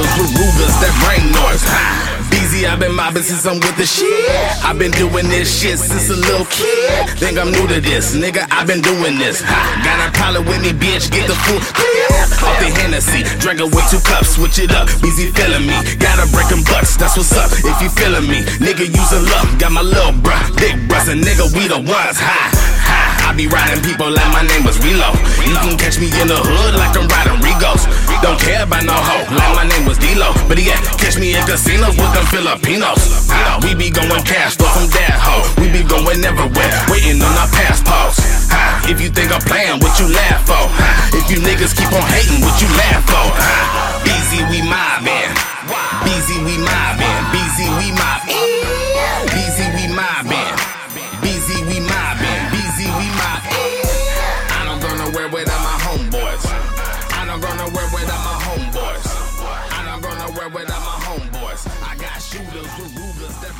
shooters with Rugers that bring noise. BZ, I've been mobbing since I'm with the shit. I've been doing this shit since a little kid. Think I'm new to this, nigga. I've been doing this. Ha. Got a pilot with me, bitch. Get the clear. Off the Hennessy, drinking with two cups, switch it up. BZ feeling me, gotta break them butts. That's what's up. If you feeling me, nigga, using love. Got my little bruh, big bruh, and nigga, we the ones. Ha. I be riding people like my name was Reload. You can catch me in the hood like I'm riding but yeah, catch me in casinos with them Filipinos. We be going cash off from that hoe. We be going everywhere, waiting on our passports. If you think I'm playing, what you laugh for? If you niggas keep on hating, what you laugh for? BZ, we mobbin'. BZ, we mobbin'. BZ, we mobbin'. BZ, we mobbin'. BZ, we mobbin'. BZ, we mobbin'. I don't go nowhere without my homeboys. I don't go nowhere without my when my homeboys. I got shooters with Rugers that